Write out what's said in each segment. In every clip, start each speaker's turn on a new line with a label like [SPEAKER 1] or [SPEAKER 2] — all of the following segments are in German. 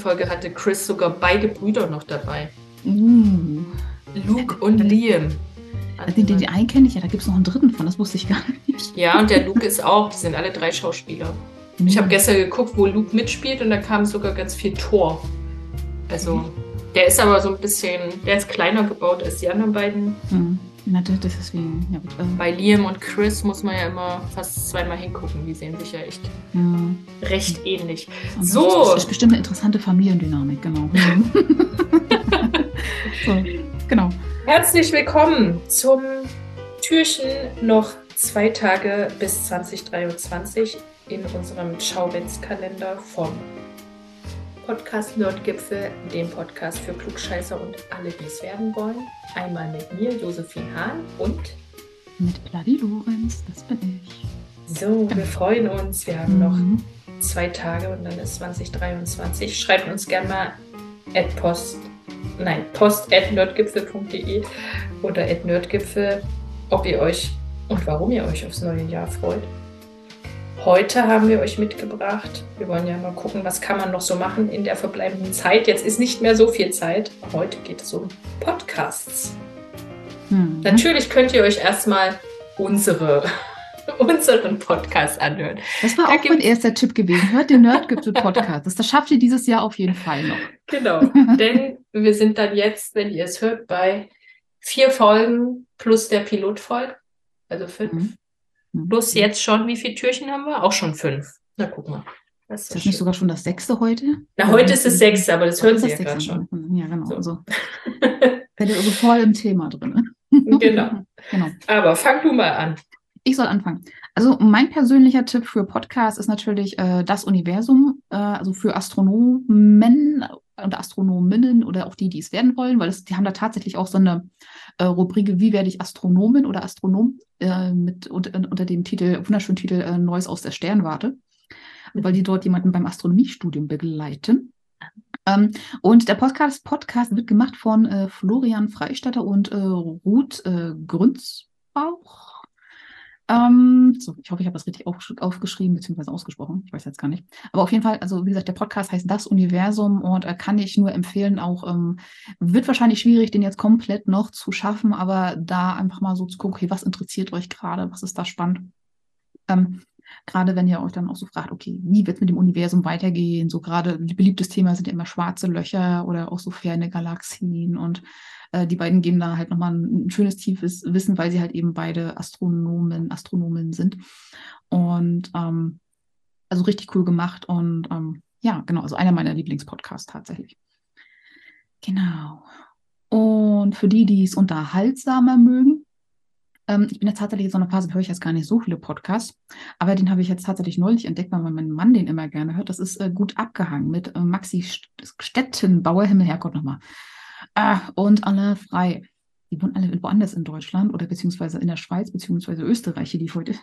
[SPEAKER 1] Folge hatte Chris sogar beide Brüder noch dabei.
[SPEAKER 2] Uh.
[SPEAKER 1] Luke und Liam.
[SPEAKER 2] Den, den, den einen kenne ich ja, da gibt es noch einen dritten von, das wusste ich gar nicht.
[SPEAKER 1] Ja, und der Luke ist auch, die sind alle drei Schauspieler. Ich habe
[SPEAKER 2] Mhm.
[SPEAKER 1] gestern geguckt, wo Luke mitspielt und da kam sogar ganz viel Tor. Also, der ist aber so ein bisschen, der ist kleiner gebaut als die anderen beiden.
[SPEAKER 2] Hm. Na, deswegen. Ja, gut, ähm,
[SPEAKER 1] Bei Liam und Chris muss man ja immer fast zweimal hingucken. Die sehen sich ja echt
[SPEAKER 2] ja.
[SPEAKER 1] recht ähnlich.
[SPEAKER 2] Und
[SPEAKER 1] So.
[SPEAKER 2] Das ist bestimmt eine interessante Familiendynamik, genau. So, genau.
[SPEAKER 1] Herzlich willkommen zum Türchen noch zwei Tage bis 2023 in unserem Schauwitzkalender vom Podcast Nerdgipfel, dem Podcast für Klugscheißer und alle, die es werden wollen. Einmal mit mir, Josephine Hahn und
[SPEAKER 2] Mit Bloody Lorenz, das bin ich.
[SPEAKER 1] so, wir freuen uns. Wir haben noch
[SPEAKER 2] Mhm.
[SPEAKER 1] zwei Tage und dann ist 2023. Schreibt uns gerne mal at post, nein, post at nerdgipfel.de oder at nerdgipfel, ob ihr euch und warum ihr euch aufs neue Jahr freut. Heute haben wir euch mitgebracht. Wir wollen ja mal gucken, was kann man noch so machen in der verbleibenden Zeit. Jetzt ist nicht mehr so viel Zeit. Heute geht es um Podcasts.
[SPEAKER 2] Mhm.
[SPEAKER 1] Natürlich könnt ihr euch erstmal unsere, unseren Podcast anhören.
[SPEAKER 2] Das war
[SPEAKER 1] Da
[SPEAKER 2] auch mein erster Tipp gewesen. Hört den Nerdgipfel Podcast. Das, das schafft ihr dieses Jahr auf jeden Fall noch.
[SPEAKER 1] Genau, denn wir sind dann jetzt, wenn ihr es hört, bei vier Folgen plus der Pilotfolge, also fünf.
[SPEAKER 2] Mhm.
[SPEAKER 1] Plus jetzt schon, wie viele Türchen haben wir? Auch schon fünf. Na, guck mal. Das
[SPEAKER 2] Ist das nicht sogar schon das sechste heute?
[SPEAKER 1] Na, heute ist es sechs, aber das hören Sie
[SPEAKER 2] das
[SPEAKER 1] ja gerade
[SPEAKER 2] sechste?
[SPEAKER 1] schon.
[SPEAKER 2] Mhm, Ja, genau.
[SPEAKER 1] So.
[SPEAKER 2] Also, seid ihr also voll im Thema drin.
[SPEAKER 1] Genau.
[SPEAKER 2] genau.
[SPEAKER 1] Aber fang du mal an.
[SPEAKER 2] Ich soll anfangen. Also mein persönlicher Tipp für Podcast ist natürlich äh, das Universum, äh, also für Astronomen und Astronominnen oder auch die, die es werden wollen, weil es, die haben da tatsächlich auch so eine äh, Rubrik, wie werde ich Astronomin oder Astronom äh, mit unter, unter dem Titel, wunderschönen Titel äh, Neues aus der Sternwarte, weil die dort jemanden beim Astronomiestudium begleiten. Ähm, und der Podcast, Podcast wird gemacht von äh, Florian Freistatter und äh, Ruth äh, Grünzbauch. Ähm, so, ich hoffe, ich habe das richtig aufgesch aufgeschrieben bzw. ausgesprochen. Ich weiß jetzt gar nicht. Aber auf jeden Fall, also wie gesagt, der Podcast heißt Das Universum und äh, kann ich nur empfehlen. Auch ähm, wird wahrscheinlich schwierig, den jetzt komplett noch zu schaffen, aber da einfach mal so zu gucken, okay, was interessiert euch gerade, was ist da spannend. Ähm, gerade wenn ihr euch dann auch so fragt, okay, wie wird es mit dem Universum weitergehen? So gerade beliebtes Thema sind ja immer schwarze Löcher oder auch so ferne Galaxien und äh, die beiden geben da halt nochmal ein, ein schönes, tiefes Wissen, weil sie halt eben beide Astronomen, Astronomen sind. Und ähm, also richtig cool gemacht und ähm, ja, genau, also einer meiner Lieblingspodcasts tatsächlich. Genau. Und für die, die es unterhaltsamer mögen, ähm, ich bin jetzt tatsächlich in so einer Phase, höre ich jetzt gar nicht so viele Podcasts, aber den habe ich jetzt tatsächlich neulich entdeckt, weil mein Mann den immer gerne hört. Das ist äh, gut abgehangen mit äh, Maxi St Stettenbauer, Himmel, Herrgott nochmal. Ah, und Alain Frei. Die wohnen alle woanders in Deutschland oder beziehungsweise in der Schweiz, beziehungsweise Österreich, die heute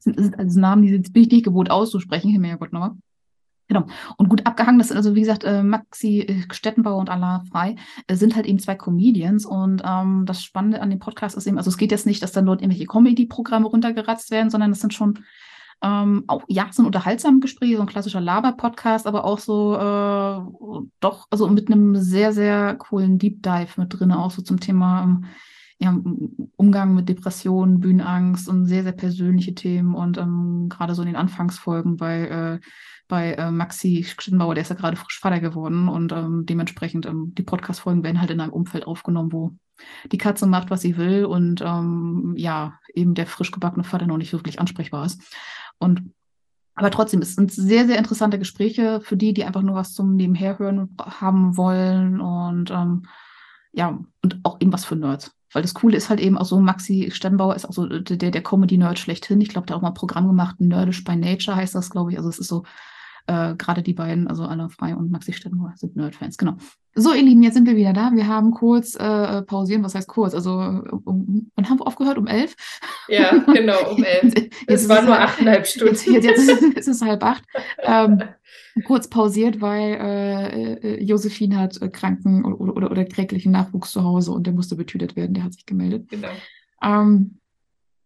[SPEAKER 2] sind, sind also Namen, die sind, bin ich nicht gewohnt auszusprechen, Himmel, Herrgott nochmal. Genau. Und gut abgehangen, das sind also, wie gesagt, äh, Maxi äh, Stettenbauer und Alain Frei äh, sind halt eben zwei Comedians. Und ähm, das Spannende an dem Podcast ist eben, also es geht jetzt nicht, dass dann dort irgendwelche Comedy-Programme runtergeratzt werden, sondern es sind schon ähm, auch, ja, es sind unterhaltsame Gespräche, so ein klassischer Laber-Podcast, aber auch so, äh, doch, also mit einem sehr, sehr coolen Deep Dive mit drin, auch so zum Thema ähm, ja, Umgang mit Depressionen, Bühnenangst und sehr, sehr persönliche Themen und ähm, gerade so in den Anfangsfolgen bei, äh, bei äh, Maxi Stettenbauer, der ist ja gerade frisch Vater geworden und ähm, dementsprechend ähm, die Podcast-Folgen werden halt in einem Umfeld aufgenommen, wo die Katze macht, was sie will und ähm, ja, eben der frisch gebackene Vater noch nicht wirklich ansprechbar ist. Und aber trotzdem, es sind sehr, sehr interessante Gespräche für die, die einfach nur was zum Nebenherhören haben wollen und ähm, ja, und auch eben was für Nerds. Weil das Coole ist halt eben auch so, Maxi Stettenbauer ist auch so der, der Comedy-Nerd schlechthin. Ich glaube, der hat auch mal ein Programm gemacht, Nerdish by Nature heißt das, glaube ich. Also es ist so, äh, gerade die beiden, also Alain Frei und Maxi Stettenbauer sind Nerd-Fans, genau. So, ihr Lieben, jetzt sind wir wieder da. Wir haben kurz äh, pausieren. Was heißt kurz? Also, um, wann haben wir aufgehört? Um elf?
[SPEAKER 1] Ja, genau, um elf. Es Es
[SPEAKER 2] war
[SPEAKER 1] waren nur achteinhalb Stunden.
[SPEAKER 2] Jetzt, jetzt, jetzt, ist, es- jetzt ist es halb acht. Ähm, kurz pausiert, weil äh, äh, Josephine hat äh, kranken oder, oder, oder kränklichen Nachwuchs zu Hause und der musste betütet werden. Der hat sich gemeldet.
[SPEAKER 1] Genau.
[SPEAKER 2] Ähm,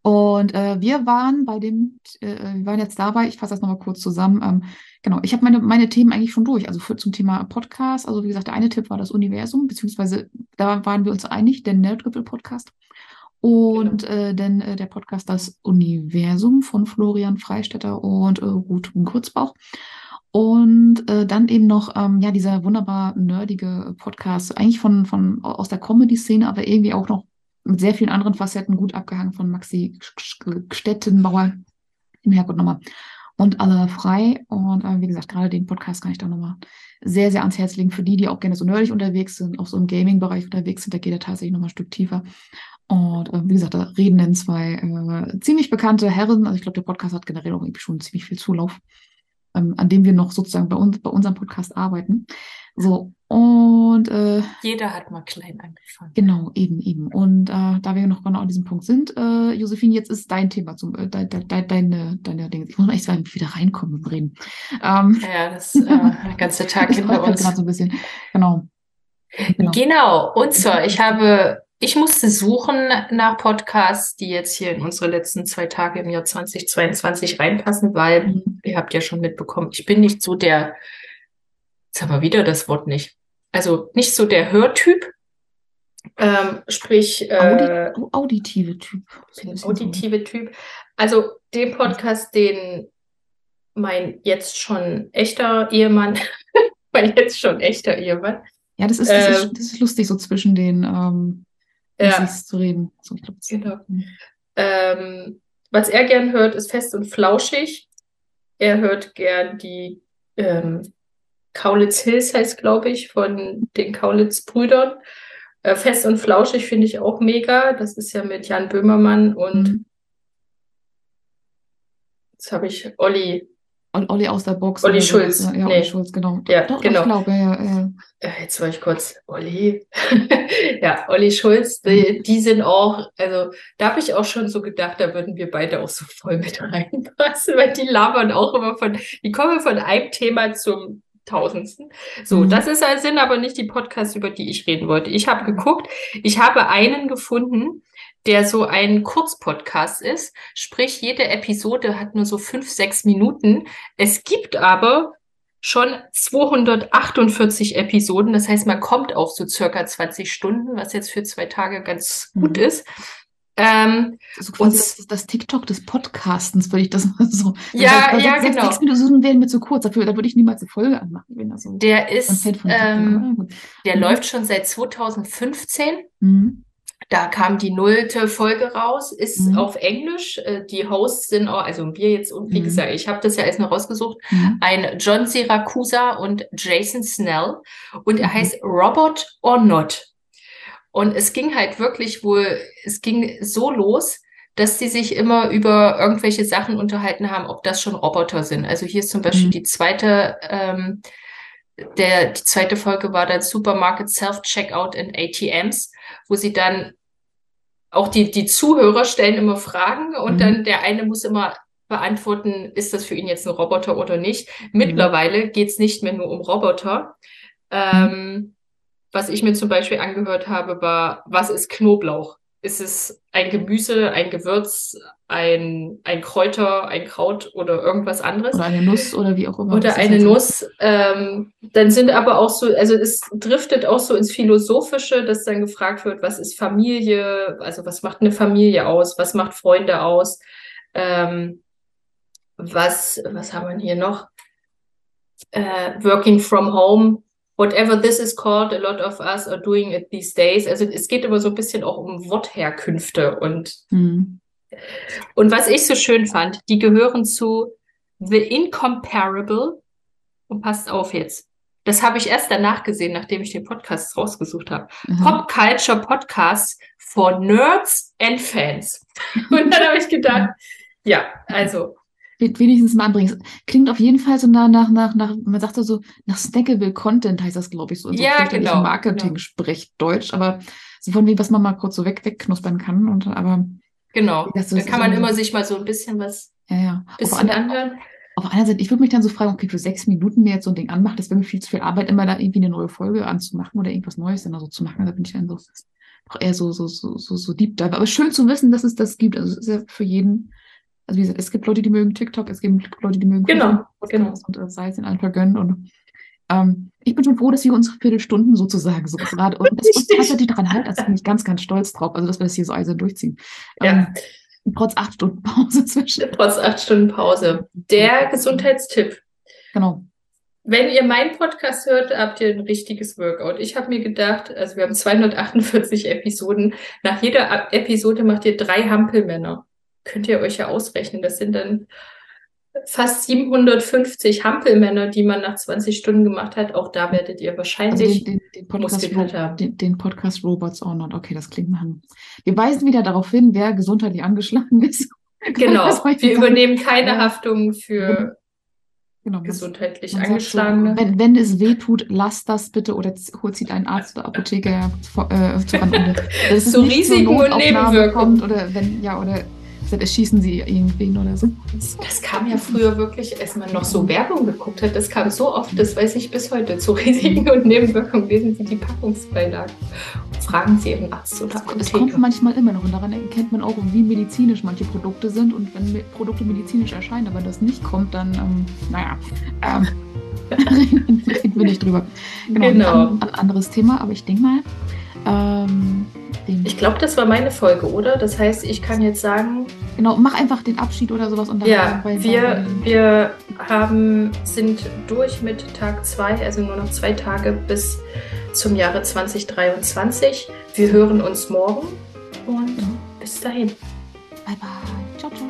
[SPEAKER 2] Und äh, wir waren bei dem, äh, wir waren jetzt dabei, ich fasse das nochmal kurz zusammen. Ähm, genau, ich habe meine, meine Themen eigentlich schon durch. Also für, zum Thema Podcast, also wie gesagt, der eine Tipp war das Universum, beziehungsweise da waren wir uns einig, der Nerdgipfel-Podcast. Und genau. äh, dann äh, der Podcast Das Universum von Florian Freistetter und äh, Ruth Kurzbauch. Und äh, dann eben noch ähm, ja dieser wunderbar nerdige Podcast, eigentlich von, von aus der Comedy-Szene, aber irgendwie auch noch mit sehr vielen anderen Facetten gut abgehangen von Maxi Stettenbauer im Herkunft nochmal. Und alle frei. Und äh, wie gesagt, gerade den Podcast kann ich da nochmal sehr, sehr ans Herz legen. Für die, die auch gerne so nerdig unterwegs sind, auch so im Gaming-Bereich unterwegs sind, da geht er tatsächlich nochmal ein Stück tiefer. Und äh, wie gesagt, da reden dann zwei äh, ziemlich bekannte Herren. Also ich glaube, der Podcast hat generell auch irgendwie schon ziemlich viel Zulauf, ähm, an dem wir noch sozusagen bei uns, bei unserem Podcast arbeiten. So, und äh,
[SPEAKER 1] jeder hat mal klein angefangen.
[SPEAKER 2] Genau, eben, eben. Und äh, da wir noch genau an diesem Punkt sind, äh, Josephine, jetzt ist dein Thema zum äh, de, de, de, deine, deine Dinge. Ich muss echt sagen, wieder reinkommen und reden.
[SPEAKER 1] Ähm, ja, das äh, der ganze Tag hinter uns.
[SPEAKER 2] gerade so ein bisschen. Genau.
[SPEAKER 1] genau. Genau. Und zwar, ich habe, ich musste suchen nach Podcasts, die jetzt hier in unsere letzten zwei Tage im Jahr 2022 reinpassen, weil mhm. ihr habt ja schon mitbekommen, ich bin nicht so der jetzt haben wir wieder das Wort nicht. Also nicht so der Hörtyp, ähm, sprich
[SPEAKER 2] äh, Audi auditive Typ.
[SPEAKER 1] Auditive Typ. Also den Podcast, den mein jetzt schon echter Ehemann, mein jetzt schon echter Ehemann.
[SPEAKER 2] Ja, das ist, das, ist, ähm, das ist lustig, so zwischen den ähm, ja, zu reden. So, glaub,
[SPEAKER 1] genau. Ähm, was er gern hört, ist fest und flauschig. Er hört gern die ähm, Kaulitz Hills heißt, glaube ich, von den Kaulitz-Brüdern. Äh, Fest und Flauschig finde ich auch mega. Das ist ja mit Jan Böhmermann und mhm. jetzt habe ich Olli.
[SPEAKER 2] Olli aus der Box.
[SPEAKER 1] Olli Schulz.
[SPEAKER 2] Ja, ja nee. Olli Schulz, genau.
[SPEAKER 1] Ja, Doch, genau.
[SPEAKER 2] Ich glaube, ja,
[SPEAKER 1] ja. Jetzt war ich kurz, Olli. ja, Olli Schulz, die, die, sind auch, also da habe ich auch schon so gedacht, da würden wir beide auch so voll mit reinpassen, weil die labern auch immer von, die kommen von einem Thema zum Tausendsten. So, mhm. das ist sind aber nicht die Podcasts, über die ich reden wollte. Ich habe geguckt, ich habe einen gefunden, der so ein Kurzpodcast ist. Sprich, jede Episode hat nur so fünf, sechs Minuten. Es gibt aber schon 248 Episoden. Das heißt, man kommt auf so circa 20 Stunden, was jetzt für zwei Tage ganz gut mhm. ist.
[SPEAKER 2] Ähm, also quasi das, das, TikTok des Podcastens, würde ich das mal so.
[SPEAKER 1] Ja, also, ja, genau. Sechs
[SPEAKER 2] Minuten wären mir zu kurz, dafür da würde ich niemals eine Folge anmachen. Wenn
[SPEAKER 1] das so der ist, ähm, der mhm. läuft schon seit 2015. Mhm. Da kam die nullte Folge raus, ist mhm. auf Englisch. Äh, die Hosts sind auch, also wir jetzt, und wie mhm. gesagt, ich habe das ja erst noch rausgesucht, mhm. ein John Siracusa und Jason Snell. Und er mhm. heißt Robot or Not. Und es ging halt wirklich wohl, es ging so los, dass sie sich immer über irgendwelche Sachen unterhalten haben, ob das schon Roboter sind. Also hier ist zum Beispiel mhm. die zweite, ähm, der, die zweite Folge war dann Supermarket Self-Checkout in ATMs, wo sie dann auch die, die Zuhörer stellen immer Fragen und mhm. dann der eine muss immer beantworten, ist das für ihn jetzt ein Roboter oder nicht. Mhm. Mittlerweile geht's nicht mehr nur um Roboter. Ähm, was ich mir zum Beispiel angehört habe, war, was ist Knoblauch? Ist es ein Gemüse, ein Gewürz, ein, ein Kräuter, ein Kraut oder irgendwas anderes?
[SPEAKER 2] Oder eine Nuss oder wie auch immer.
[SPEAKER 1] Oder eine Nuss. Ähm, dann sind aber auch so, also es driftet auch so ins Philosophische, dass dann gefragt wird, was ist Familie? Also was macht eine Familie aus? Was macht Freunde aus? Ähm, was, was haben wir hier noch? Äh, working from home whatever this is called, a lot of us are doing it these days. Also es geht immer so ein bisschen auch um Wortherkünfte und mhm. und was ich so schön fand, die gehören zu The Incomparable und passt auf jetzt. Das habe ich erst danach gesehen, nachdem ich den Podcast rausgesucht habe. Mhm. Pop Culture Podcast for Nerds and Fans. Und dann habe ich gedacht, ja, also
[SPEAKER 2] wenigstens mal anbringen. Klingt auf jeden Fall so nach, nach, nach, nach man sagt so, nach snackable Content heißt das, glaube ich, so.
[SPEAKER 1] In so ja, genau.
[SPEAKER 2] Marketing genau. spricht Deutsch, aber so von wie, was man mal kurz so weg, wegknuspern kann. Und, aber
[SPEAKER 1] genau, da kann man immer sich mal so ein bisschen was
[SPEAKER 2] ja, ja.
[SPEAKER 1] bisschen anhören.
[SPEAKER 2] auf einer Seite, ich würde mich dann so fragen, okay, für sechs Minuten mir jetzt so ein Ding anmachen, das wäre mir viel zu viel Arbeit, immer da irgendwie eine neue Folge anzumachen oder irgendwas Neues dann so zu machen. Da bin ich dann so, auch eher so, so, so, so, so Deep Dive. Aber schön zu wissen, dass es das gibt. Also es ist ja für jeden, also wie gesagt, es gibt Leute, die mögen TikTok, es gibt Leute, die mögen
[SPEAKER 1] genau, genau.
[SPEAKER 2] und äh, sei es in allen vergönnen. Und ähm, ich bin schon froh, dass wir unsere Viertelstunden sozusagen so gerade und das uns tatsächlich daran halt, also bin ich ganz, ganz stolz drauf, also dass wir das hier so eisern durchziehen.
[SPEAKER 1] Ja.
[SPEAKER 2] Ähm, trotz acht Stunden Pause zwischen.
[SPEAKER 1] Trotz acht Stunden Pause. Der Gesundheitstipp.
[SPEAKER 2] Genau.
[SPEAKER 1] Wenn ihr meinen Podcast hört, habt ihr ein richtiges Workout. Ich habe mir gedacht, also wir haben 248 Episoden. Nach jeder Episode macht ihr drei Hampelmänner. Könnt ihr euch ja ausrechnen. Das sind dann fast 750 Hampelmänner, die man nach 20 Stunden gemacht hat. Auch da werdet ihr wahrscheinlich
[SPEAKER 2] also den, den, den, Podcast haben. Den, den, Podcast Robots or Not. Okay, das klingt nach. Wir weisen wieder darauf hin, wer gesundheitlich angeschlagen ist.
[SPEAKER 1] Genau. Wir übernehmen keine Haftung für genau, gesundheitlich angeschlagene.
[SPEAKER 2] So, wenn, wenn es weh tut, lasst das bitte oder holt sie einen Arzt oder Apotheker äh, zu an.
[SPEAKER 1] so Risiken und Nebenwirkungen.
[SPEAKER 2] Kommt oder wenn, ja, oder dann erschießen sie irgendwen oder so.
[SPEAKER 1] Das kam ja früher wirklich, als man noch so Werbung geguckt hat, das kam so oft, das weiß ich bis heute, zu Risiken und Nebenwirkungen. Lesen Sie die Packungsbeilagen. Fragen Sie Ihren Arzt oder
[SPEAKER 2] Apotheker. Das kommt manchmal immer noch und daran erkennt man auch, wie medizinisch manche Produkte sind und wenn Produkte medizinisch erscheinen, aber das nicht kommt, dann, ähm, naja, ähm, reden wir nicht drüber. Genau, genau. Ein, ein anderes Thema, aber ich denke mal, ähm,
[SPEAKER 1] ich glaube, das war meine Folge, oder? Das heißt, ich kann jetzt sagen.
[SPEAKER 2] Genau, mach einfach den Abschied oder sowas. Und
[SPEAKER 1] dann ja, wir, wir haben, sind durch mit Tag 2, also nur noch zwei Tage bis zum Jahre 2023. Wir hören uns morgen und bis dahin.
[SPEAKER 2] Bye, bye. Ciao, ciao.